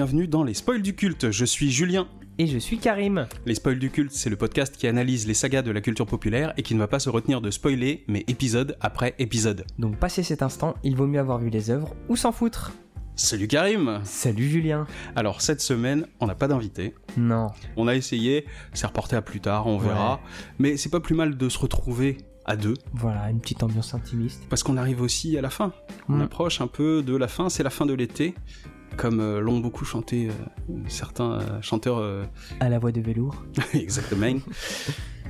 Bienvenue dans les spoils du culte. Je suis Julien. Et je suis Karim. Les spoils du culte, c'est le podcast qui analyse les sagas de la culture populaire et qui ne va pas se retenir de spoiler, mais épisode après épisode. Donc passé cet instant, il vaut mieux avoir vu les œuvres ou s'en foutre. Salut Karim Salut Julien. Alors cette semaine, on n'a pas d'invité. Non. On a essayé, c'est reporté à plus tard, on verra. Mais c'est pas plus mal de se retrouver à deux. Voilà, une petite ambiance intimiste. Parce qu'on arrive aussi à la fin. On Mm. approche un peu de la fin, c'est la fin de l'été. Comme euh, l'ont beaucoup chanté euh, certains euh, chanteurs À la voix de velours. Exactement.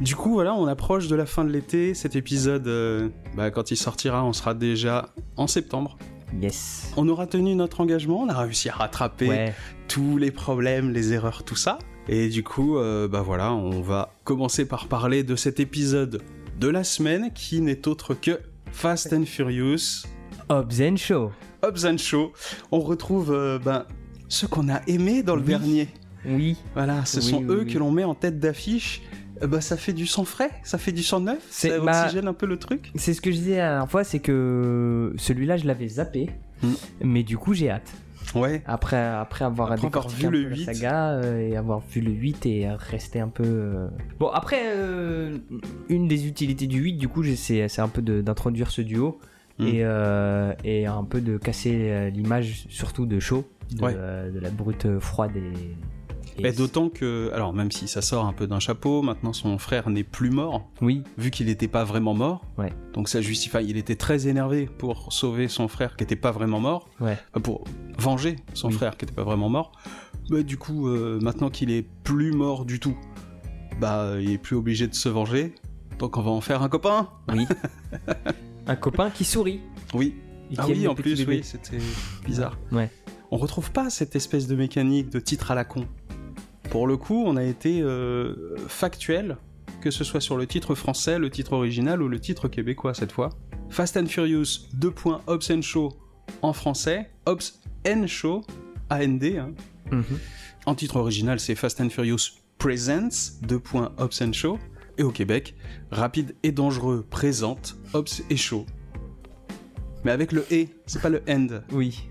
du coup, voilà, on approche de la fin de l'été. Cet épisode, bah, quand il sortira, on sera déjà en septembre. Yes. On aura tenu notre engagement, on a réussi à rattraper Ouais. tous les problèmes, les erreurs, tout ça. Et du coup, euh, bah voilà, on va commencer par parler de cet épisode de la semaine qui n'est autre que Fast and Furious, Hobbs and Show. Hobbs and Show. On retrouve euh, ben, ceux qu'on a aimés dans le Oui. dernier. Oui. Voilà, ce Oui, sont oui, eux que l'on met en tête d'affiche. Euh, bah, ça fait du sang frais, ça fait du sang neuf, ça bah- oxygène un peu le truc. C'est ce que je disais la dernière fois, c'est que celui-là, je l'avais zappé. Mm. Mais du coup, j'ai hâte. Ouais, Après, après avoir Après avoir vu le peu la 8. saga euh, et avoir vu le 8 et rester un peu. euh, Bon, après, euh, une des utilités du 8, du coup, c'est un peu d'introduire ce duo Mm. et, euh, et un peu de casser euh, l'image, surtout de Ouais. euh, de la brute froide et. et- Et d'autant que, alors même si ça sort un peu d'un chapeau, maintenant son frère n'est plus mort, Oui, vu qu'il n'était pas vraiment mort. Ouais. Donc ça justifie, il était très énervé pour sauver son frère qui n'était pas vraiment mort, ouais. Pour venger son Oui. frère qui n'était pas vraiment mort. Bah, du coup, euh, maintenant qu'il est plus mort du tout, bah il est plus obligé de se venger. Donc on va en faire un copain. Oui. un copain qui sourit. Oui. et Ah oui, en plus, bébés. oui, c'était bizarre. Ouais. On retrouve pas cette espèce de mécanique de titre à la con. Pour le coup, on a été euh, factuel, que ce soit sur le titre français, le titre original ou le titre québécois cette fois. Fast and Furious, 2. Hobbs and Show en français, Hobbs and Show, AND. Hein. Mhm. En titre original, c'est Fast and Furious Presents, 2. Hobbs and Show. Et au Québec, Rapide et Dangereux présente Hobbs et Show. Mais avec le et, c'est pas le end Oui.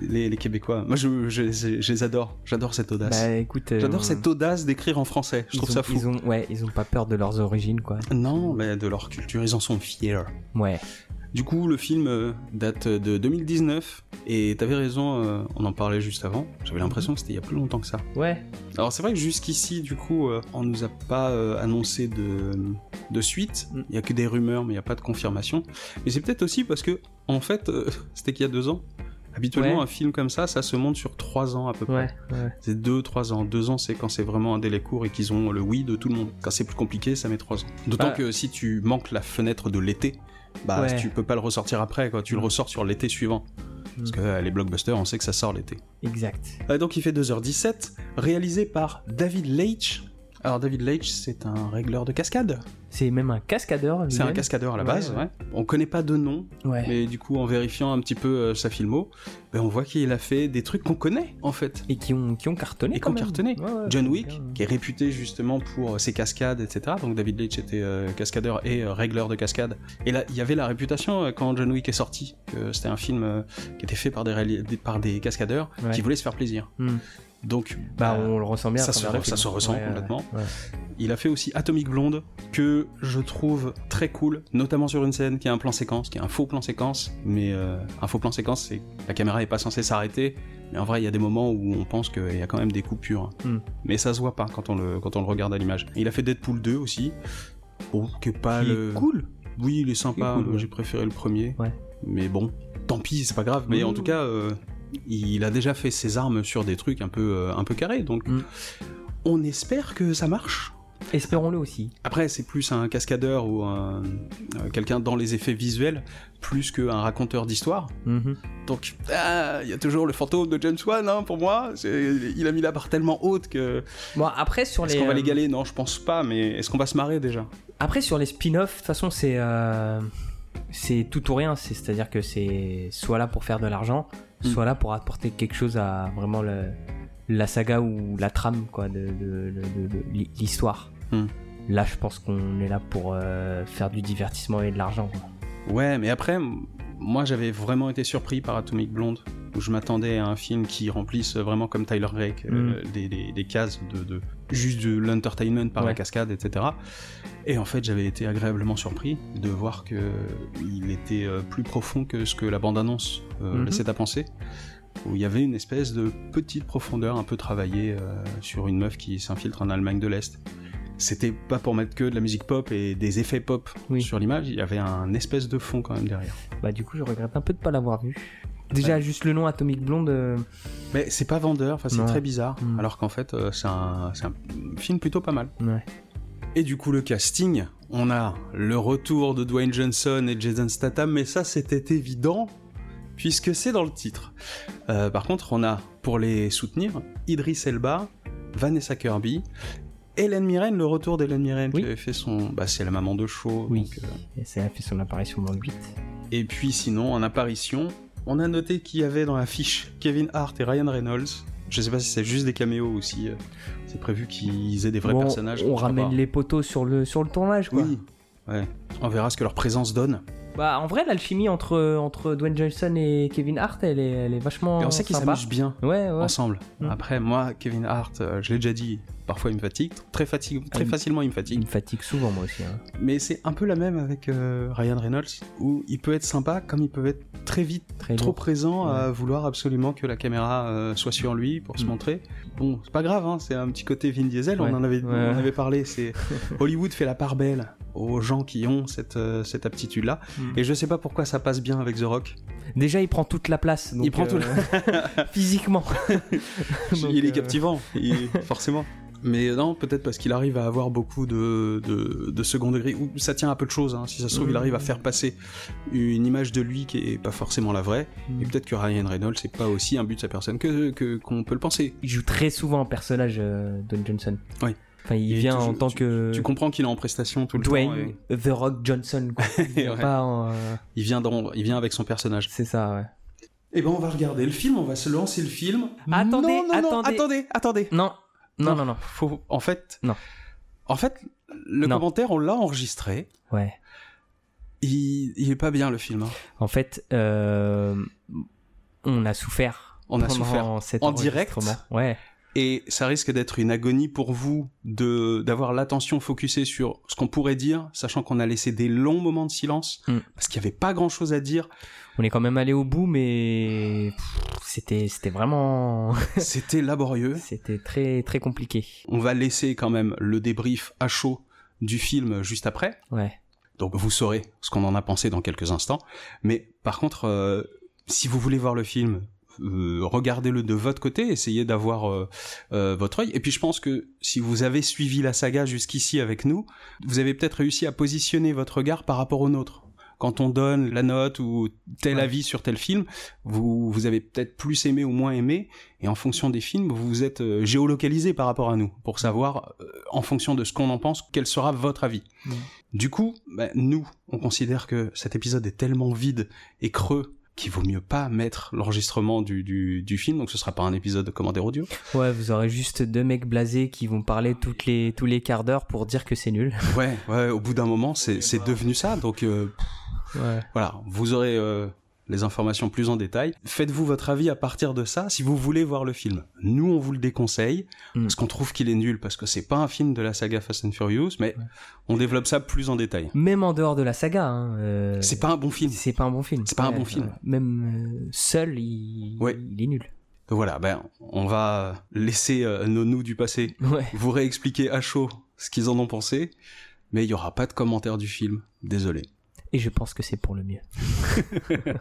les, les Québécois. Moi, je, je, je- je les adore. J'adore cette audace. Bah écoute. euh, J'adore cette audace d'écrire en français. Je ils trouve ont- ça fou. Ils ont, ouais, ils ont pas peur de leurs origines, quoi. Non, mais de leur culture, ils en sont fiers. Ouais. Du coup, le film euh, date de 2019. Et t'avais raison, euh, on en parlait juste avant. J'avais l'impression que c'était il y a plus longtemps que ça. Ouais. Alors, c'est vrai que jusqu'ici, du coup, euh, on nous a pas annoncé de, de suite. Mm. Il y a que des rumeurs, mais il n'y a pas de confirmation. Mais c'est peut-être aussi parce que, en fait, c'était qu'il y a deux ans. Habituellement, Ouais. un film comme ça, ça se monte sur trois ans à peu près. Ouais. ouais. C'est 2-3 ans. 2 ans, c'est quand c'est vraiment un délai court et qu'ils ont le oui de tout le monde. Quand c'est plus compliqué, ça met 3 ans. D'autant Bah. que si tu manques la fenêtre de l'été, bah Ouais. tu peux pas le ressortir après, quoi. Tu le Mm. ressors sur l'été suivant. Parce Mm. que euh, les blockbusters, on sait que ça sort l'été. Exact. Euh, donc il fait 2h17, réalisé par David Leitch. Alors David Leitch, c'est un régleur de cascade. C'est même un cascadeur. C'est un lui-même. cascadeur à la base, ouais. ouais. On connaît pas de nom, mais du coup en vérifiant un petit peu euh, sa filmo, ben, on voit qu'il a fait des trucs qu'on connaît en fait. Et qui ont, qui ont cartonné. Et qui ont cartonné. John Wick, bien. qui est réputé justement pour euh, ses cascades, etc. Donc David Leitch était euh, cascadeur et euh, régleur de cascades. Et là, il y avait la réputation quand John Wick est sorti, que c'était un film qui était fait par des, par cascadeurs qui voulaient se faire plaisir. Hmm. Donc, Bah, euh, on le ressent bien. ça se ça ressent Ouais, complètement. ouais. il a fait aussi Atomic Blonde, que je trouve très cool, notamment sur une scène qui a un plan séquence, qui est un faux plan séquence. Mais euh, un faux plan séquence, c'est la caméra est pas censée s'arrêter. Mais en vrai, il y a des moments où on pense qu'il y a quand même des coupures. Hmm. Mais ça se voit pas quand on le, quand on le regarde à l'image. Il a fait Deadpool 2 aussi. Bon, qui est pas Qui est cool. Oui, il est sympa. Il cool. J'ai préféré le premier. Mais bon, tant pis, c'est pas grave. Mais en tout cas, euh, il a déjà fait ses armes sur des trucs un peu, euh, un peu carrés. Donc, Mm. on espère que ça marche. Espérons-le aussi. Après, c'est plus un cascadeur ou un, euh, quelqu'un dans les effets visuels, plus qu'un raconteur d'histoire. Mhm. Donc, ah, il y a toujours le fantôme de James Wan, hein, pour moi. Il a mis la barre tellement haute que. Bon, après, sur Est-ce les. qu'on va euh, l'égaler Non, je pense pas, mais est-ce qu'on va se marrer déjà? Après, sur les spin-offs, de toute façon, c'est. euh, C'est tout ou rien. C'est- C'est-à-dire que c'est soit là pour faire de l'argent, Mm. soit là pour apporter quelque chose à vraiment le- la saga ou la trame, quoi, de, de- de- de- de l'histoire. Mm. Là, je pense qu'on est là pour euh, faire du divertissement et de l'argent. Ouais, mais après, moi j'avais vraiment été surpris par Atomic Blonde, où je m'attendais à un film qui remplisse vraiment comme Tyler Rake euh, des, des- des cases de, de- juste de l'entertainment par la cascade, etc. Et en fait, j'avais été agréablement surpris de voir que il était euh, plus profond que ce que la bande-annonce euh, Mhm. laissait à penser. Où il y avait une espèce de petite profondeur un peu travaillée euh, sur une meuf qui s'infiltre en Allemagne de l'Est. C'était pas pour mettre que de la musique pop et des effets pop Oui. sur l'image, il y avait un espèce de fond quand même derrière. Bah du coup je regrette un peu de pas l'avoir vu. Déjà juste le nom Atomic Blonde. euh, Mais c'est pas vendeur, enfin c'est très bizarre, Mm. alors qu'en fait euh, c'est un, film plutôt pas mal. Ouais. Et du coup le casting, on a le retour de Dwayne Johnson et Jason Statham, mais ça c'était évident puisque c'est dans le titre. Euh, par contre on a pour les soutenir Idris Elba, Vanessa Kirby. Hélène Mirren, le retour d'Hélène Mirren Oui. qui avait fait son... Bah, c'est la maman de show. Oui. donc, euh, Et ça a fait son apparition dans le 8. Et puis sinon, en apparition, on a noté qu'il y avait dans la fiche Kevin Hart et Ryan Reynolds. Je sais pas si c'est juste des caméos aussi. euh, C'est prévu qu'ils aient des vrais Bon, personnages. On ramène les poteaux sur le, sur le tournage quoi. Oui. Ouais. On verra ce que leur présence donne. Bah en vrai l'alchimie entre, entre Dwayne Johnson et Kevin Hart elle est, elle est vachement Et on sait qu'ils s'amusent bien Ouais ouais. ensemble. Mm. Après, moi, Kevin Hart, euh, je l'ai déjà dit, parfois il me fatigue. Très, fatigue, très Ah, facilement il me Il fatigue. me fatigue souvent moi aussi. hein. Mais c'est un peu la même avec euh, Ryan Reynolds, où il peut être sympa comme il peut être très vite Très trop lourd. présent à vouloir absolument que la caméra euh, soit sur lui pour se Mm. montrer. Bon, c'est pas grave, hein, c'est un petit côté Vin Diesel, on en avait, on avait parlé. C'est Hollywood fait la part belle aux gens qui ont cette, euh, cette aptitude-là. Mm. Et je sais pas pourquoi ça passe bien avec The Rock. Déjà il prend toute la place. donc, Il prend tout euh, physiquement. Donc, il est euh, captivant, il- forcément. Mais non, peut-être parce qu'il arrive à avoir beaucoup de, de, de second degré, ou ça tient à peu de choses. hein. Si ça se trouve, il Mm. arrive à faire passer une image de lui qui est pas forcément la vraie. Mm. Et peut-être que Ryan Reynolds, c'est pas aussi un but de sa personne que qu'on peut le penser. Il joue très souvent un personnage euh, Dwayne Johnson. Oui. Enfin il Et vient tu- en tant tu- que Tu comprends qu'il est en prestation tout le temps. et Dwayne The Rock Johnson. Quoi. Il vient Ouais. pas en, euh, Il vient, dans, il vient avec son personnage. C'est ça ouais. Eh ben, on va regarder le film, on va se lancer le film. Attendez, non, non, non, attendez. attendez, attendez. Non non non non. Faut, en fait, Non. En fait, le Non. commentaire, on l'a enregistré. Ouais. Il, il est pas bien le film. hein. En fait, euh, on a souffert. On a souffert cet en direct. Ouais. Et ça risque d'être une agonie pour vous de d'avoir l'attention focusée sur ce qu'on pourrait dire, sachant qu'on a laissé des longs moments de silence Mm. parce qu'il y avait pas grand chose à dire. On est quand même allé au bout, mais c'était c'était vraiment C'était laborieux. c'était très très compliqué. On va laisser quand même le débrief à chaud du film juste après. Ouais. Donc vous saurez ce qu'on en a pensé dans quelques instants. Mais par contre, euh, si vous voulez voir le film, euh, regardez-le de votre côté, essayez d'avoir euh, euh, votre œil. Et puis je pense que si vous avez suivi la saga jusqu'ici avec nous, vous avez peut-être réussi à positionner votre regard par rapport au nôtre. Quand on donne la note ou tel Ouais. avis sur tel film, vous, vous avez peut-être plus aimé ou moins aimé, et en fonction des films, vous vous êtes euh, géolocalisé par rapport à nous, pour savoir, euh, en fonction de ce qu'on en pense, quel sera votre avis. Mm. Du coup, bah, nous, on considère que cet épisode est tellement vide et creux qu'il vaut mieux pas mettre l'enregistrement du, du, du film, donc ce sera pas un épisode de commentaire audio. Ouais, vous aurez juste deux mecs blasés qui vont parler toutes les tous les quarts d'heure pour dire que c'est nul. Ouais, ouais, au bout d'un moment, c'est c'est devenu ça, donc euh, Ouais. voilà, vous aurez euh, les informations plus en détail. Faites-vous votre avis à partir de ça si vous voulez voir le film. Nous, on vous le déconseille Mm. parce qu'on trouve qu'il est nul parce que c'est pas un film de la saga Fast and Furious, mais Ouais. on développe ça plus en détail. Même en dehors de la saga. Hein, euh, C'est pas un bon film. C'est pas un bon film. C'est pas un bon film. Même euh, seul, il, Ouais. il est nul. Donc voilà, ben on va laisser euh, nos nous du passé vous réexpliquer à chaud ce qu'ils en ont pensé, mais il y aura pas de commentaire du film. Désolé. Et je pense que c'est pour le mieux.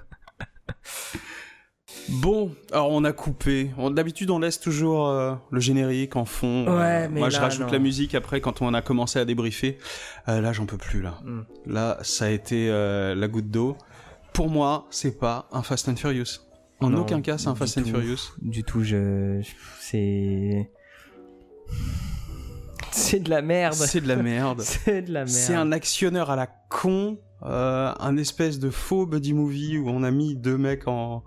Bon, alors on a coupé. D'habitude, on laisse toujours euh, le générique en fond. Ouais, Euh, mais moi, je là, rajoute non. la musique après quand on a commencé à débriefer. Euh, là, j'en peux plus là. Mm. Là, ça a été la goutte d'eau. Pour moi, c'est pas un Fast and Furious. En Non, aucun cas, c'est un Fast and. Furious. Du tout, je. je- C'est. C'est de la merde. C'est de la merde. C'est de la merde. C'est un actionneur à la con, euh, un espèce de faux buddy movie où on a mis deux mecs en,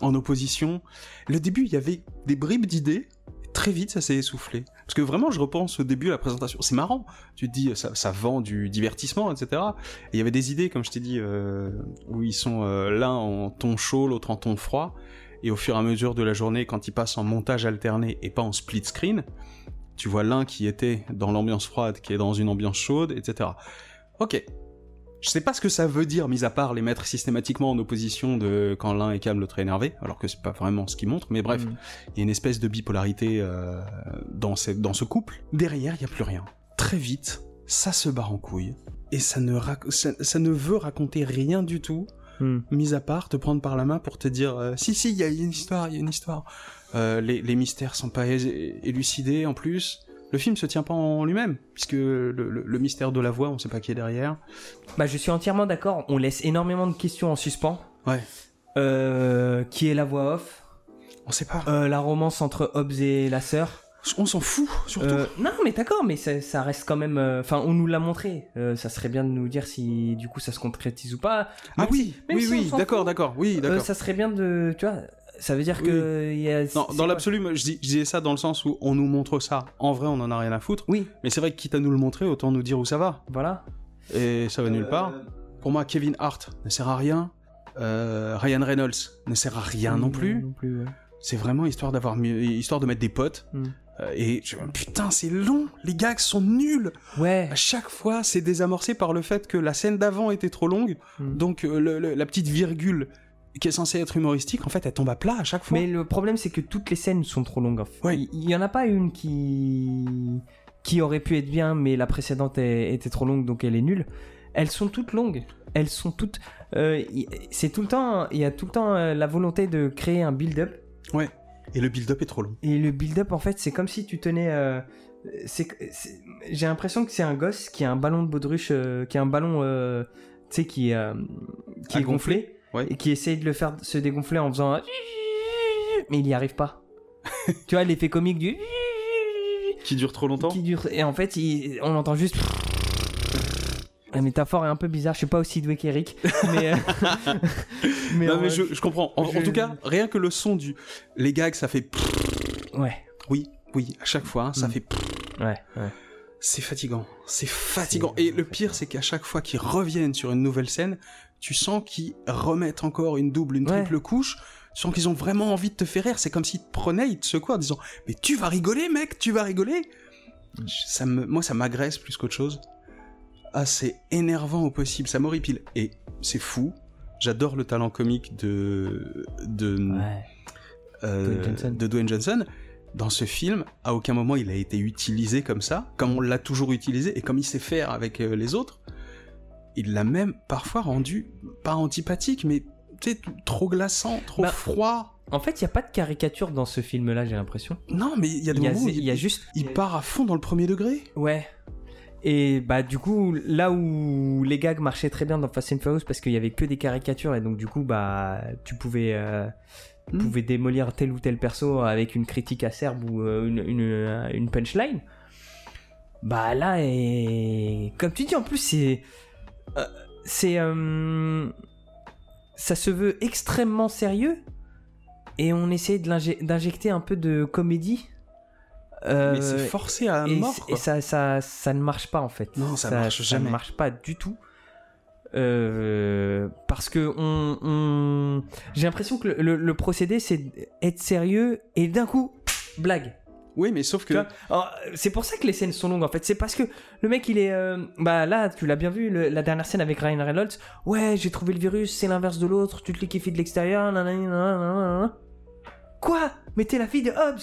opposition. Le début, il y avait des bribes d'idées. Très vite, ça s'est essoufflé. Parce que vraiment, je repense au début de la présentation, c'est marrant. Tu te dis, ça, ça vend du divertissement, etc. Et il y avait des idées, comme je t'ai dit, euh, où ils sont euh, l'un en ton chaud, l'autre en ton froid. Et au fur et à mesure de la journée, quand ils passent en montage alterné et pas en split screen, tu vois l'un qui était dans l'ambiance froide, qui est dans une ambiance chaude, etc. Ok, je sais pas ce que ça veut dire, mis à part les mettre systématiquement en opposition de quand l'un est calme, l'autre est énervé, alors que c'est pas vraiment ce qui montre, mais bref, Mm. il y a une espèce de bipolarité euh, dans, cette- dans ce couple. Derrière, il y a plus rien. Très vite, ça se barre en couille, et ça ne, ça, ça ne veut raconter rien du tout, Hmm. mis à part te prendre par la main pour te dire euh, si si il y a une histoire il y a une histoire Euh, les, les mystères sont pas élucidés en plus le film se tient pas en lui-même puisque le, le- le mystère de la voix on sait pas qui est derrière Bah, je suis entièrement d'accord. On laisse énormément de questions en suspens. ouais Euh, qui est la voix off? On sait pas Euh, La romance entre Hobbs et la sœur? On s'en fout surtout Euh, non, mais d'accord, mais ça, ça reste quand même. euh, Enfin, on nous l'a montré. Euh, ça serait bien de nous dire si du coup ça se concrétise ou pas. ah oui oui si oui d'accord d'accord oui euh, d'accord ça serait bien de. Tu vois, ça veut dire Oui. que. il Y a, Non, dans l'absolu, je, dis, je disais ça dans le sens où on nous montre ça. En vrai, on en a rien à foutre. Oui, Mais c'est vrai que quitte à nous le montrer, autant nous dire où ça va. voilà. Et ça va nulle part. Pour moi, Kevin Hart ne sert à rien. Euh, Ryan Reynolds ne sert à rien non plus. Non plus, ouais. C'est vraiment histoire d'avoir mieux- histoire de mettre des potes. Mm. Euh, et je- putain, c'est long. Les gags sont nuls. Ouais. À chaque fois, c'est désamorcé par le fait que la scène d'avant était trop longue. Mm. Donc euh, le- le- la petite virgule qui est censée être humoristique, en fait, elle tombe à plat à chaque fois. Mais le problème, c'est que toutes les scènes sont trop longues. Ouais. Il il y en a pas une qui qui aurait pu être bien, mais la précédente était trop longue, donc elle est nulle. Elles sont toutes longues. Elles sont toutes. euh, c'est tout le temps. Il y a tout le temps euh, la volonté de créer un build-up. Ouais. Et le build-up est trop long. Et le build-up, en fait, c'est comme si tu tenais. euh, c'est, j'ai l'impression que c'est un gosse qui a un ballon de baudruche, euh, qui a un ballon, tu sais, qui, est gonflé, Ouais. et qui essaye de le faire se dégonfler en faisant. un Mais il n'y arrive pas. tu vois, l'effet comique du. Qui dure trop longtemps. Qui dure. Et en fait, il- on entend juste. La métaphore est un peu bizarre, je suis pas aussi doué qu'Eric, mais. euh, mais non, mais je, je comprends. En, tout cas, rien que le son du. Les gags, ça fait. Ouais, Oui, oui, à chaque fois, hein, ça Mm. fait. ouais, ouais. C'est fatigant. C'est fatigant. Et le pire, c'est qu'à chaque fois qu'ils reviennent sur une nouvelle scène, tu sens qu'ils remettent encore une double, une Ouais. triple couche. Tu sens qu'ils ont vraiment envie de te faire rire. C'est comme s'ils te prenaient, ils te secouaient en disant Mais tu vas rigoler, mec, tu vas rigoler. Ça me, moi, ça m'agresse plus qu'autre chose. Ah, c'est énervant au possible, ça m'horripile. Et c'est fou. J'adore le talent comique de. de ouais. euh, Dwayne Johnson. de Dwayne Johnson. Dans ce film, à aucun moment il a été utilisé comme ça, comme on l'a toujours utilisé et comme il sait faire avec euh, les autres. Il l'a même parfois rendu pas antipathique, mais trop glaçant, trop Bah, froid. En fait, il y a pas de caricature dans ce film-là, j'ai l'impression. Non, mais il y a des y a, moments où il y a juste. il part à fond dans le premier degré. Ouais. Et bah du coup là où les gags marchaient très bien dans Fast and Furious parce qu'il y avait que des caricatures et donc du coup bah tu pouvais euh, tu Hmm. pouvais démolir tel ou tel perso avec une critique acerbe ou euh, une, une, euh, une punchline. Bah là et comme tu dis en plus c'est euh, c'est euh, ça se veut extrêmement sérieux et on essaie d'injecter un peu de comédie. Euh, mais c'est forcé à et, mort. quoi. et ça, ça, ça ne marche pas en fait. Non, ça marche jamais. ne marche pas du tout. Euh, parce que on, on- j'ai l'impression que le, le- le procédé c'est être sérieux et d'un coup blague. Oui, mais sauf que C'est pour ça que les scènes sont longues en fait. C'est parce que le mec il est. euh, bah là, tu l'as bien vu, le- la dernière scène avec Ryan Reynolds. Ouais, j'ai trouvé le virus, c'est l'inverse de l'autre, tu te liquéfies de l'extérieur. Quoi? Mais t'es la fille de Hobbs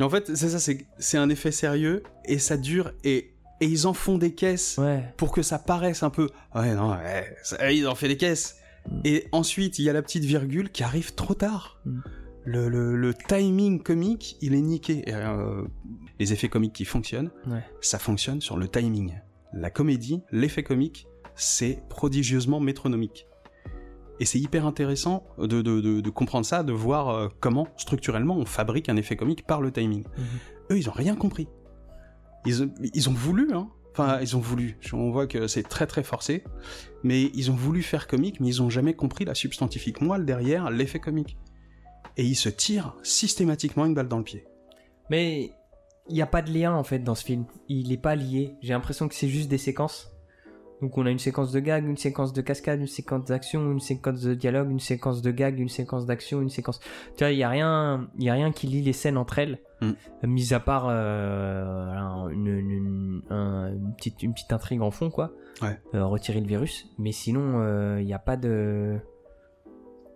en fait, c'est ça, c'est c'est un effet sérieux et ça dure et et ils en font des caisses. Ouais. pour que ça paraisse un peu. Ouais, non, ouais, ça- ils ont fait des caisses. Mm. Et ensuite, il y a la petite virgule qui arrive trop tard. Mm. Le, le- le timing comique, il est niqué. Et, euh, les effets comiques qui fonctionnent, Ouais. ça fonctionne sur le timing. La comédie, l'effet comique, c'est prodigieusement métronomique. Et c'est hyper intéressant de, de- de- de comprendre ça, de voir euh, comment, structurellement, on fabrique un effet comique par le timing. Mhm. Eux, ils ont rien compris. Ils, ont- voulu, hein. Enfin, ils ont voulu. On voit que c'est très très forcé. Mais ils ont voulu faire comique, mais ils ont jamais compris la substantifique moelle derrière l'effet comique. Et ils se tirent systématiquement une balle dans le pied. Mais il n'y a pas de lien en fait dans ce film. Il n'est pas lié. J'ai l'impression que c'est juste des séquences. Donc on a une séquence de gag, une séquence de cascade, une séquence d'action, une séquence de dialogue, une séquence de gag, une séquence d'action, une séquence. Tu vois, il y a rien, il y a rien qui lie les scènes entre elles, Mm. mis à part euh, une, une- un- une petite, une petite intrigue en fond quoi. Ouais. Euh, retirer le virus. Mais sinon, euh, il n'y a pas de,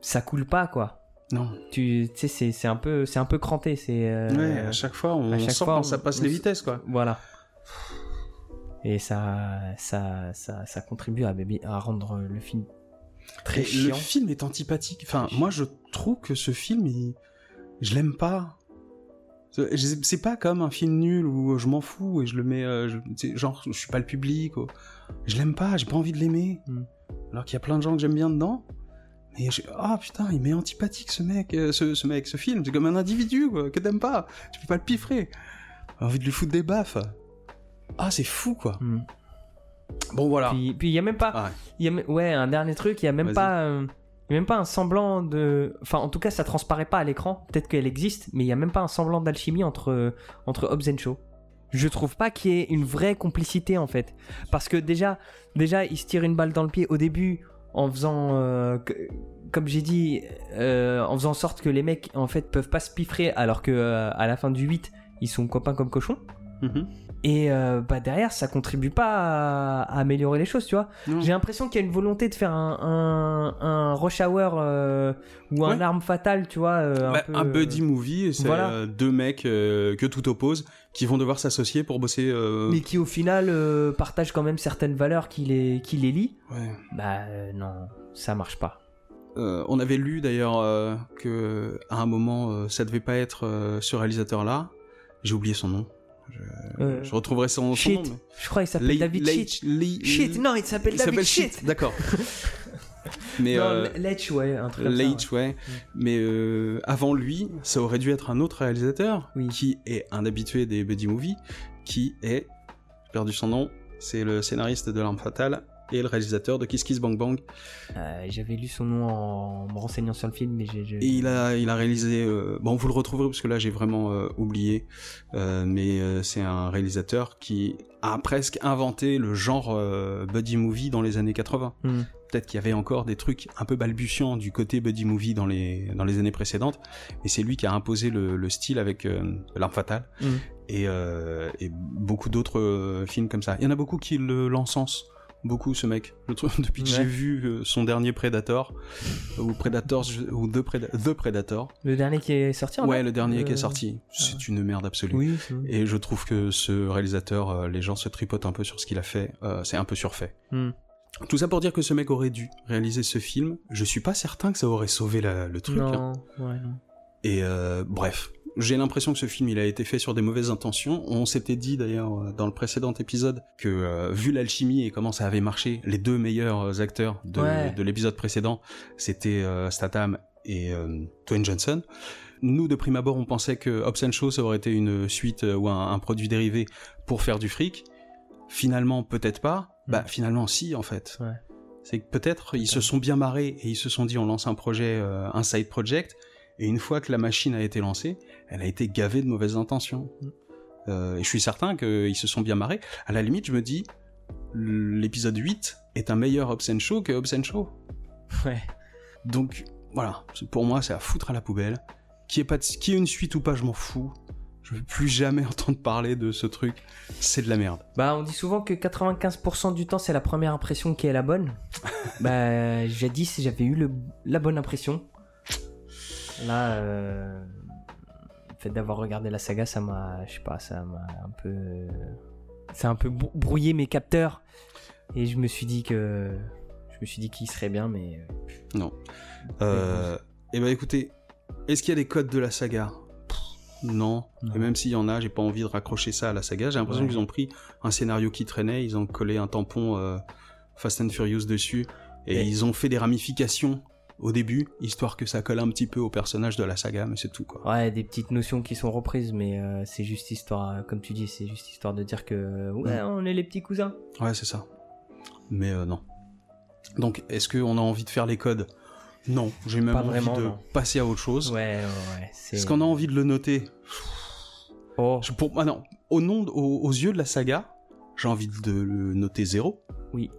ça coule pas quoi. Non. Tu sais, c'est un peu, c'est un peu cranté. C'est. euh, ouais, à chaque fois, on chaque sent fois, quand ça passe on- les vitesses, quoi. Voilà. Et ça, ça, ça, ça contribue à, à rendre le film très Et chiant. le film est antipathique. Enfin, moi, je trouve que ce film, il- je l'aime pas. C'est pas comme un film nul où je m'en fous et je le mets, euh, je- genre, je suis pas le public. ou- Je l'aime pas, j'ai pas envie de l'aimer. Mm. Alors qu'il y a plein de gens que j'aime bien dedans. Mais je- ah putain, il m'est antipathique ce mec, euh, ce, ce mec, ce film. C'est comme un individu quoi, que t'aimes pas. Tu peux pas le piffrer. J'ai envie de lui foutre des baffes. Ah, c'est fou quoi. Mm. Bon voilà. Puis, il y a même pas, Ah ouais. y a, ouais, un dernier truc, il y a même pas, euh, il y a même pas un semblant de, enfin, en tout cas, ça transparaît pas à l'écran. Peut-être qu'elle existe, mais il y a même pas un semblant d'alchimie entre entre Hobbs and Shaw. Je trouve pas qu'il y ait une vraie complicité en fait, parce que déjà, déjà, il se tire une balle dans le pied au début en faisant, euh, que- comme j'ai dit, euh, en faisant en sorte que les mecs en fait peuvent pas se piffrer, alors que euh, à la fin du 8 ils sont copains comme cochons. Mhm. Et euh, bah derrière, ça contribue pas à, à améliorer les choses, tu vois. J'ai l'impression qu'il y a une volonté de faire un, un, un rush hour euh, ou un Ouais. arme fatale, tu vois. euh, un, Bah, peu, un buddy movie, c'est voilà. deux mecs que tout oppose qui vont devoir s'associer pour bosser. Mais qui au final partagent quand même certaines valeurs qui les, qui les lient. ouais. Bah non, ça marche pas. Euh, on avait lu d'ailleurs euh, que à un moment euh, ça devait pas être ce réalisateur-là. J'ai oublié son nom. Je, Euh, je retrouverai son, son Shit, nom. mais- je crois qu'il s'appelle David Shit. Shit, non, il s'appelle David Shit. Shit. D'accord. mais non, euh, Leitch, ouais, un truc comme ça, Leitch, ouais. Mais euh, avant lui, ça aurait dû être un autre réalisateur Oui. qui est un habitué des buddy movies, qui est, j'ai perdu son nom, c'est le scénariste de L'Arme Fatale et le réalisateur de Kiss Kiss Bang Bang. Euh, J'avais lu son nom en me renseignant sur le film, mais j'ai. Et il a, il a réalisé, euh, bon, vous le retrouverez parce que là j'ai vraiment euh, oublié, mais c'est un réalisateur qui a presque inventé le genre buddy movie dans les années 80. Hmm. Peut-être qu'il y avait encore des trucs un peu balbutiants du côté buddy movie dans les, dans les années précédentes, et c'est lui qui a imposé le, le style avec L'arme fatale Hmm. et, euh, et beaucoup d'autres euh, films comme ça. Il y en a beaucoup qui le l'encensent. Beaucoup ce mec. Je trouve depuis que Ouais. j'ai vu euh, son dernier Predator ou Predators ou The, Preda- The Predator. Le dernier qui est sorti en Ouais, le dernier qui Euh, est sorti. C'est une merde absolue. Oui. Et je trouve que ce réalisateur, euh, les gens se tripotent un peu sur ce qu'il a fait. Euh, c'est un peu surfait. Hmm. Tout ça pour dire que ce mec aurait dû réaliser ce film. Je suis pas certain que ça aurait sauvé la- le truc. hein. Non, ouais, non. Et euh, bref, j'ai l'impression que ce film il a été fait sur des mauvaises intentions. On s'était dit d'ailleurs euh, dans le précédent épisode que euh, vu l'alchimie et comment ça avait marché, les deux meilleurs euh, acteurs de, Ouais. de l'épisode précédent, c'était euh, Statham et euh, Dwayne Johnson. Nous, de prime abord, on pensait que Hobbs ça aurait été une suite ou un, un produit dérivé pour faire du fric. Finalement, peut-être pas. Bah, finalement, si, en fait. Ouais. C'est que peut-être ils se sont bien marrés et ils se sont dit on lance un projet, un side project. Et une fois que la machine a été lancée, elle a été gavée de mauvaises intentions. Euh, et je suis certain qu'ils se sont bien marrés. À la limite, je me dis, l'épisode 8 est un meilleur Hobbs and Shaw que Hobbs and Shaw. Ouais. Donc voilà, pour moi c'est à foutre à la poubelle. Qui est pas de- qui ait une suite ou pas, je m'en fous. Je veux plus jamais entendre parler de ce truc. C'est de la merde. Bah, on dit souvent que 95% du temps, c'est la première impression qui est la bonne. bah, jadis, j'avais eu le, la bonne impression. Là, euh, le fait d'avoir regardé la saga, ça m'a, je sais pas, ça m'a un peu, ça a un peu brou- brouillé mes capteurs. Et je me suis dit que, je me suis dit qu'il serait bien, mais euh, Non. Euh, et ben écoutez, est-ce qu'il y a des codes de la saga? Non. Non. Et même s'il y en a, j'ai pas envie de raccrocher ça à la saga. J'ai l'impression Ouais. qu'ils ont pris un scénario qui traînait, ils ont collé un tampon euh, Fast and Furious dessus, et, Et- ils ont fait des ramifications au début, histoire que ça colle un petit peu au personnage de la saga, mais c'est tout quoi. ouais, des petites notions qui sont reprises, mais euh, c'est juste histoire, euh, comme tu dis, c'est juste histoire de dire que, ouais, Mm. on est les petits cousins. Ouais, c'est ça. Mais euh, non. Donc, est-ce qu'on a envie de faire les codes? Non, j'ai même Pas envie vraiment, de non. passer à autre chose. Ouais, ouais, ouais. c'est- Est-ce qu'on a envie de le noter? Oh, Je- pour, ah non, au nom, aux, aux yeux de la saga, j'ai envie de le noter 0. Oui.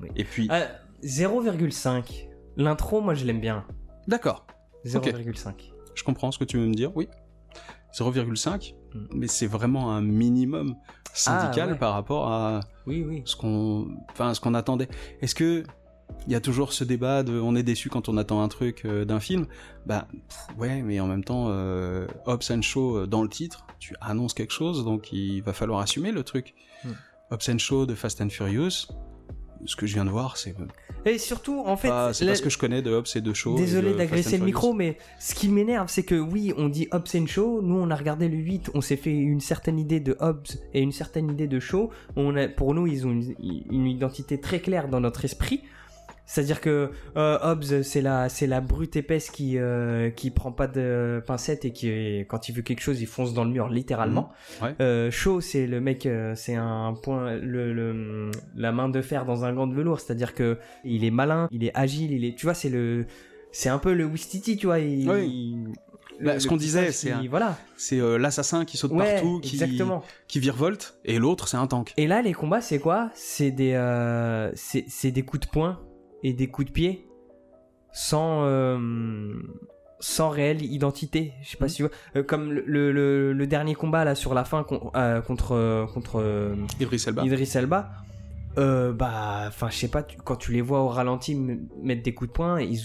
Oui. Et puis, Ah, 0,5. L'intro, moi, je l'aime bien. d'accord, 0,5. je comprends ce que tu veux me dire, oui. 0,5, Mm. mais c'est vraiment un minimum syndical Ah, ouais. par rapport à Oui, oui. ce qu'on enfin, qu'on attendait. Est-ce que il y a toujours ce débat de on est déçu quand on attend un truc euh, d'un film? Bah ouais, mais en même temps, euh, Hobbs and Shaw euh, dans le titre, tu annonces quelque chose, donc il va falloir assumer le truc. Hmm. Hobbs and Shaw de Fast and Furious, ce que je viens de voir, c'est Et surtout, en fait, c'est la- pas ce que je connais de Hobbs et de Shaw. et Désolé d'agresser le micro, mais ce qui m'énerve, c'est que oui, on dit Hobbs and Shaw. Nous, on a regardé le 8, on s'est fait une certaine idée de Hobbs et une certaine idée de Shaw. On a, pour nous, ils ont une, une identité très claire dans notre esprit. C'est-à-dire que euh, Hobbs, c'est la, c'est la brute épaisse qui, euh, qui prend pas de pincettes et qui, quand il veut quelque chose, il fonce dans le mur littéralement. Ouais. Euh, Shaw, c'est le mec, euh, c'est un point, le, le- la main de fer dans un gant de velours. C'est-à-dire que il est malin, il est agile, il est, tu vois, c'est le, c'est un peu le Wistiti, tu vois. il- Oui. il- Bah, ce qu'on disait, c'est voilà. C'est euh, l'assassin qui saute Ouais, partout, qui, exactement. qui virevolte, et l'autre c'est un tank. Et là, les combats, c'est quoi? C'est des, euh, c'est des coups de poing et des coups de pied sans, euh, sans réelle identité. Je sais pas Mhm. si tu vois. Euh, comme le, le- le- le dernier combat là sur la fin con- euh, contre contre Idris Elba. Idris Elba. Bah, enfin, je sais pas, tu- quand tu les vois au ralenti mettre des coups de poing, ils,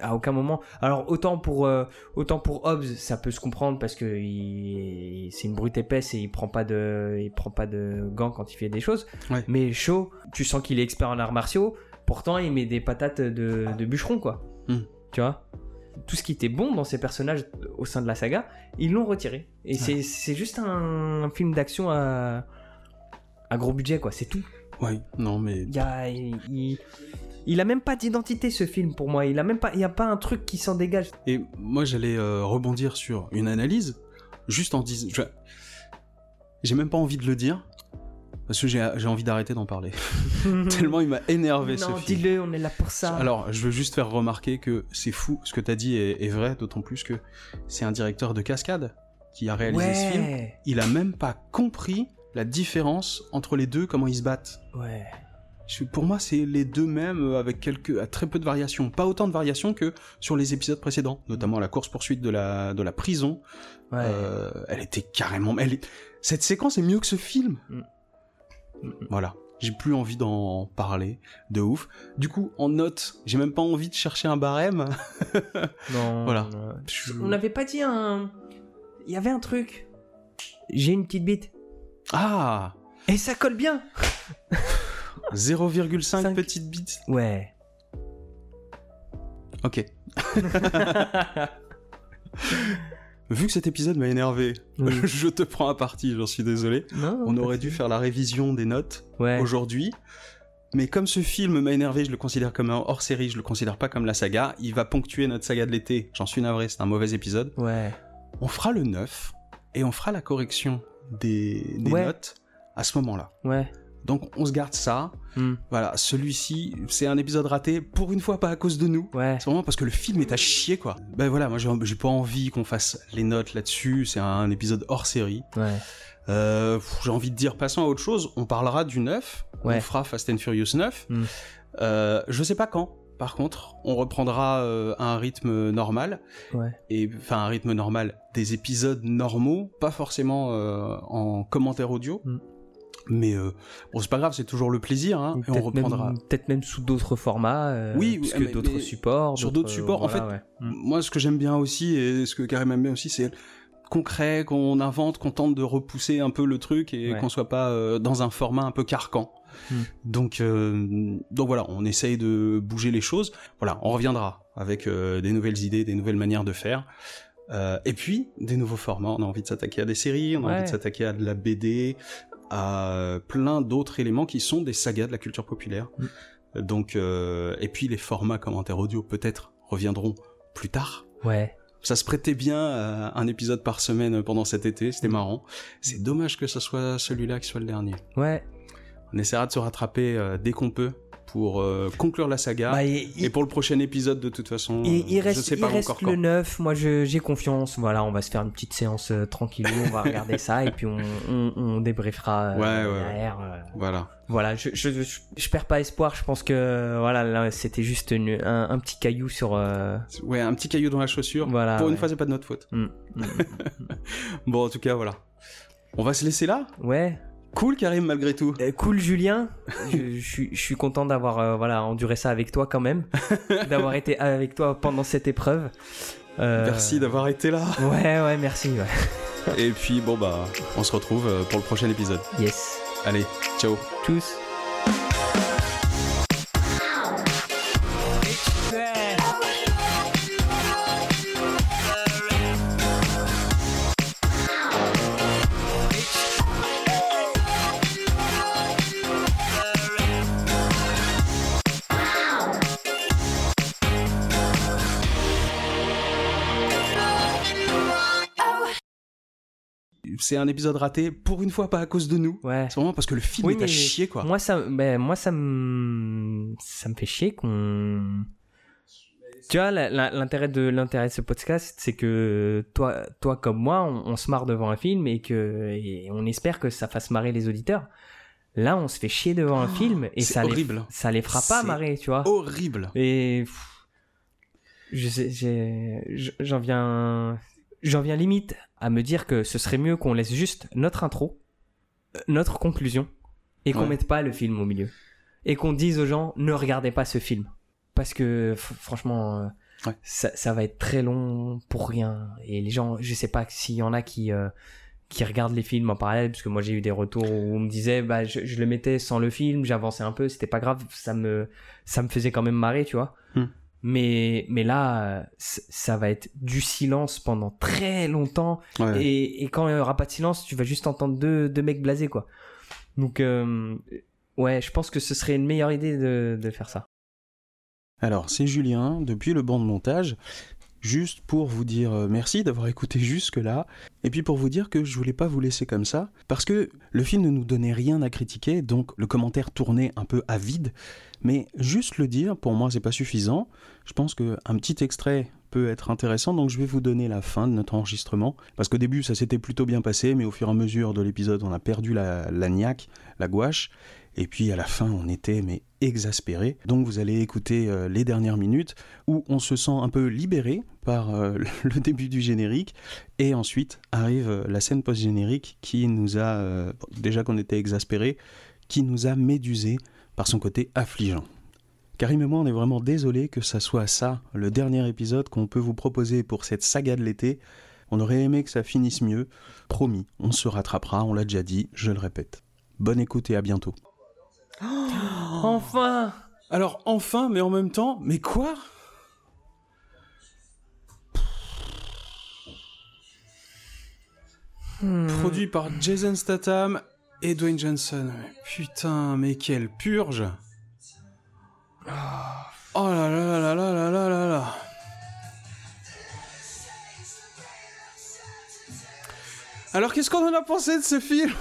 à aucun moment. Alors autant pour autant pour Hobbs, ça peut se comprendre parce que il- c'est une brute épaisse et il prend pas de il prend pas de gants quand il fait des choses. Ouais. Mais Shaw, tu sens qu'il est expert en arts martiaux. Pourtant, il met des patates de, de bûcheron quoi. Hmm. Tu vois? Tout ce qui était bon dans ces personnages au sein de la saga, ils l'ont retiré. Et c'est c'est juste un, un film d'action à à gros budget quoi. C'est tout. Ouais, non mais Il a, il, il- il a même pas d'identité ce film pour moi. Il a même pas, il y a pas un truc qui s'en dégage. Et moi, j'allais euh, rebondir sur une analyse, juste en disant. J'ai même pas envie de le dire, parce que j'ai envie d'arrêter d'en parler. Tellement il m'a énervé ce non, film. dis-le, on est là pour ça. Alors, je veux juste faire remarquer que c'est fou, ce que t'as dit est, est vrai, d'autant plus que c'est un directeur de cascade qui a réalisé ce film. Il a même pas compris la différence entre les deux, comment ils se battent. ouais, Je- Pour moi, c'est les deux mêmes avec quelques, à très peu de variations. Pas autant de variations que sur les épisodes précédents, notamment la course poursuite de la de la prison. ouais. Euh, elle était carrément. Elle. Cette séquence est mieux que ce film. Mm. Voilà. J'ai plus envie d'en parler de ouf. Du coup, en note, j'ai même pas envie de chercher un barème. Non, Voilà. Je- On n'avait pas dit un. Il y avait un truc. J'ai une petite bite. Ah Et ça colle bien. 0,5 Cinq. petites bits. Ouais. Ok. Vu que cet épisode m'a énervé, Oui. je te prends à partie, j'en suis désolé. non, On aurait dû faire la révision des notes Ouais. aujourd'hui. Mais comme ce film m'a énervé, je le considère comme un hors-série, je le considère pas comme la saga. Il va ponctuer notre saga de l'été. J'en suis navré, c'est un mauvais épisode. Ouais. On fera le 9 et on fera la correction des, des Ouais. notes à ce moment-là. Ouais. Donc on se garde ça. Hmm. Voilà, celui-ci, c'est un épisode raté, pour une fois pas à cause de nous. Ouais. C'est vraiment parce que le film est à chier, quoi. Ben voilà, moi j'ai pas envie qu'on fasse les notes là-dessus, c'est un épisode hors série. Ouais. Euh, j'ai envie de dire, passons à autre chose, on parlera du 9, Ouais. on fera Fast and Furious 9. Mm. Euh, je sais pas quand, par contre, on reprendra euh, un rythme normal, Ouais. et enfin un rythme normal, des épisodes normaux, pas forcément euh, en commentaire audio. Mm. Mais euh, bon, c'est pas grave, c'est toujours le plaisir, hein, et on reprendra. Peut-être même sous d'autres formats. euh, Oui, parce que d'autres supports. sur d'autres supports, en ouais. Mm. Moi, ce que j'aime bien aussi, et ce que Karim aime bien aussi, c'est concret, qu'on invente, qu'on tente de repousser un peu le truc et Ouais. qu'on soit pas euh, dans un format un peu carcan. Hmm. Donc, euh, donc voilà, on essaye de bouger les choses. Voilà, on reviendra avec des nouvelles idées, des nouvelles manières de faire. Euh, et puis, des nouveaux formats. On a envie de s'attaquer à des séries, on a Ouais. envie de s'attaquer à de la BD, à plein d'autres éléments qui sont des sagas de la culture populaire. Donc, euh, et puis les formats commentaires audio peut-être reviendront plus tard. Ouais. Ça se prêtait bien à un épisode par semaine pendant cet été, c'était marrant. C'est dommage que ce soit celui-là qui soit le dernier. Ouais. On essaiera de se rattraper euh, dès qu'on peut pour euh, conclure la saga. Bah, et pour le prochain épisode, de toute façon, il, il reste, je sais il pas reste encore le quand. 9. Moi, j'ai confiance. Voilà, on va se faire une petite séance euh, tranquillou. On va regarder ça et puis on, on, on débriefera euh, Ouais, ouais, derrière. Voilà. Voilà, je, je, je, je perds pas espoir. Je pense que voilà, là, c'était juste une- un, un petit caillou sur. Ouais, un petit caillou dans la chaussure. Voilà, pour une fois, c'est pas de notre faute. mm, mm. Bon, en tout cas, voilà. On va se laisser là? ouais. Cool, Karim, malgré tout. Euh, cool Julien, je, je suis- je suis content d'avoir euh, voilà enduré ça avec toi quand même, d'avoir été avec toi pendant cette épreuve. Euh, Merci d'avoir été là. Ouais ouais merci. ouais. Et puis, bon, bah, on se retrouve pour le prochain épisode. Yes. Allez, ciao. Tchuss. C'est un épisode raté, pour une fois, pas à cause de nous. Ouais. C'est vraiment parce que le film Oui, est à chier, quoi. Moi ça, ben, moi ça me, ça me fait chier qu'on. Tu vois, l'intérêt de l'intérêt de ce podcast, c'est que toi, toi comme moi, on, on se marre devant un film et que et on espère que ça fasse marrer les auditeurs. Là, on se fait chier devant un film et ça les, horrible. ça les fera pas marrer, tu vois. Horrible. Et pff, je sais, j'en viens, j'en viens limite à me dire que ce serait mieux qu'on laisse juste notre intro, euh, notre conclusion, et qu'on Ouais. mette pas le film au milieu, et qu'on dise aux gens ne regardez pas ce film, parce que franchement, euh, Ouais. ça, ça va être très long pour rien, et les gens, je sais pas s'il y en a qui euh, qui regardent les films en parallèle, parce que moi j'ai eu des retours où on me disait bah je, je le mettais sans le film, j'avançais un peu, c'était pas grave, ça me ça me faisait quand même marrer, tu vois. Hmm. Mais mais là ça va être du silence pendant très longtemps Ouais. et, et quand il y aura pas de silence, tu vas juste entendre deux, deux mecs blasés quoi. Donc euh, ouais, je pense que ce serait une meilleure idée de, de faire ça. Alors, c'est Julien, depuis le banc de montage, juste pour vous dire euh, merci d'avoir écouté jusque-là, et puis pour vous dire que je voulais pas vous laisser comme ça, parce que le film ne nous donnait rien à critiquer, donc le commentaire tournait un peu à vide, mais juste le dire, pour moi, c'est pas suffisant. Je pense qu'un petit extrait peut être intéressant, donc je vais vous donner la fin de notre enregistrement, parce qu'au début, ça s'était plutôt bien passé, mais au fur et à mesure de l'épisode, on a perdu la, la niaque, la gouache, et puis à la fin, on était mais exaspéré. Donc vous allez écouter euh, les dernières minutes où on se sent un peu libéré par euh, le début du générique et ensuite arrive euh, la scène post-générique qui nous a déjà qu'on était exaspéré, qui nous a médusé par son côté affligeant. Karim et moi, on est vraiment désolé que ça soit ça, le dernier épisode qu'on peut vous proposer pour cette saga de l'été. On aurait aimé que ça finisse mieux. Promis, on se rattrapera, on l'a déjà dit, je le répète. Bonne écoute et à bientôt. Enfin. Alors enfin, mais en même temps, mais quoi? Hmm. Produit par Jason Statham et Dwayne Johnson. Putain, mais quelle purge. Oh là là là là là là là là. Alors qu'est-ce qu'on en a pensé de ce film?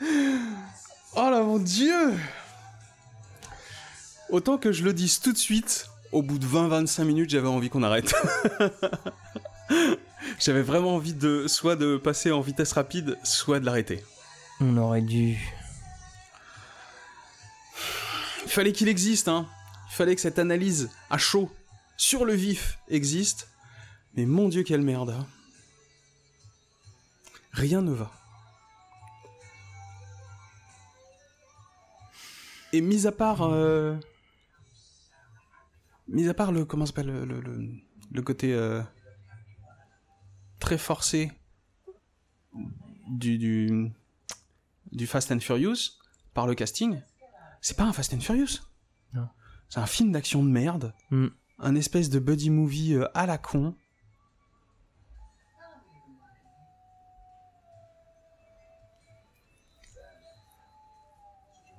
Oh là mon dieu Autant que je le dise tout de suite, au bout de 20-25 minutes, j'avais envie qu'on arrête. j'avais vraiment envie de soit de passer en vitesse rapide, soit de l'arrêter. On aurait dû. Il fallait qu'il existe, hein. Il fallait que cette analyse à chaud, sur le vif, existe. Mais mon dieu, quelle merde. hein. Rien ne va. Et mis à part... euh, Mis à part le... Comment s'appelle le, le, le- le côté... euh, très forcé du, du... du Fast and Furious, par le casting, c'est pas un Fast and Furious. Non. C'est un film d'action de merde. Hmm. Un espèce de buddy movie euh, à la con.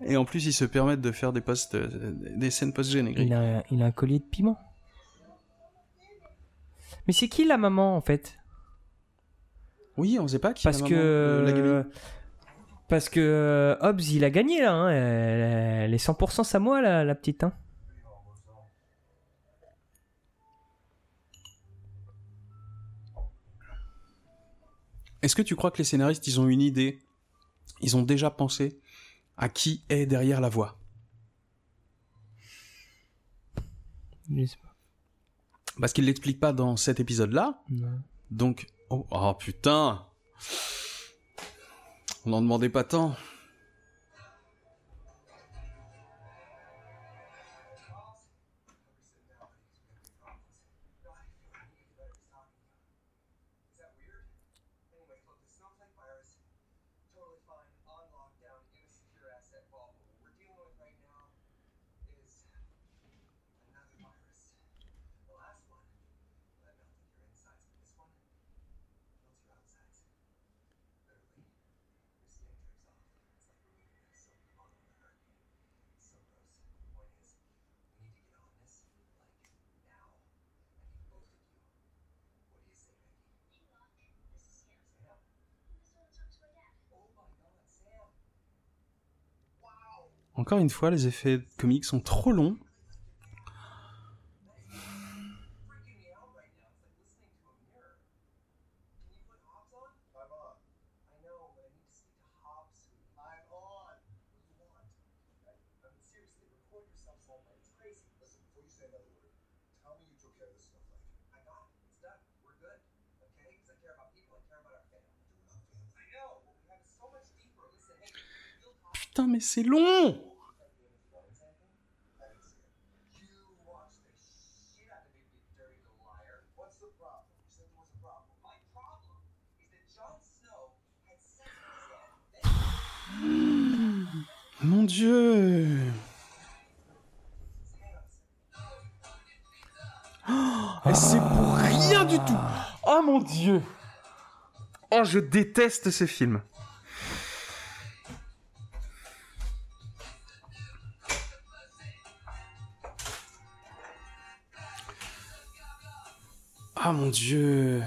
Et en plus, ils se permettent de faire des postes, euh, des scènes post-génériques. Il a, il a un collier de piment. Mais c'est qui la maman en fait? Oui, on sait pas qui Parce la que maman, euh, la. Parce que euh, Hobbs, il a gagné là. hein. Elle, elle est 100% Samoa, la, la petite. Hein. Est-ce que tu crois que les scénaristes, ils ont une idée? Ils ont déjà pensé? À qui est derrière la voix? Je sais pas. Parce qu'ils l'expliquent pas dans cet épisode-là. Donc, oh, oh, putain On n'en demandait pas tant. Encore une fois, les effets comiques sont trop longs. With Sam. Then Mon dieu Et c'est pour rien du tout Oh mon dieu Oh, je déteste ces films. Ah mon dieu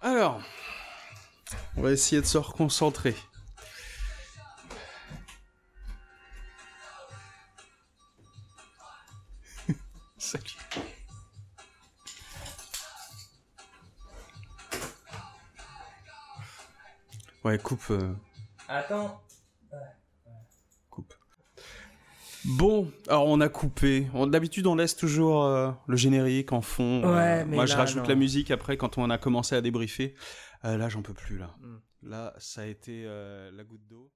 Alors, on va essayer de se reconcentrer. Salut. Ouais, coupe, euh, Attends. coupe. Bon, alors on a coupé. D'habitude, on laisse toujours euh, le générique en fond. Euh, Ouais, mais Moi, je rajoute non. la musique après quand on a commencé à débriefer. Euh, là, j'en peux plus, là. Mm. Là, ça a été euh, la goutte d'eau.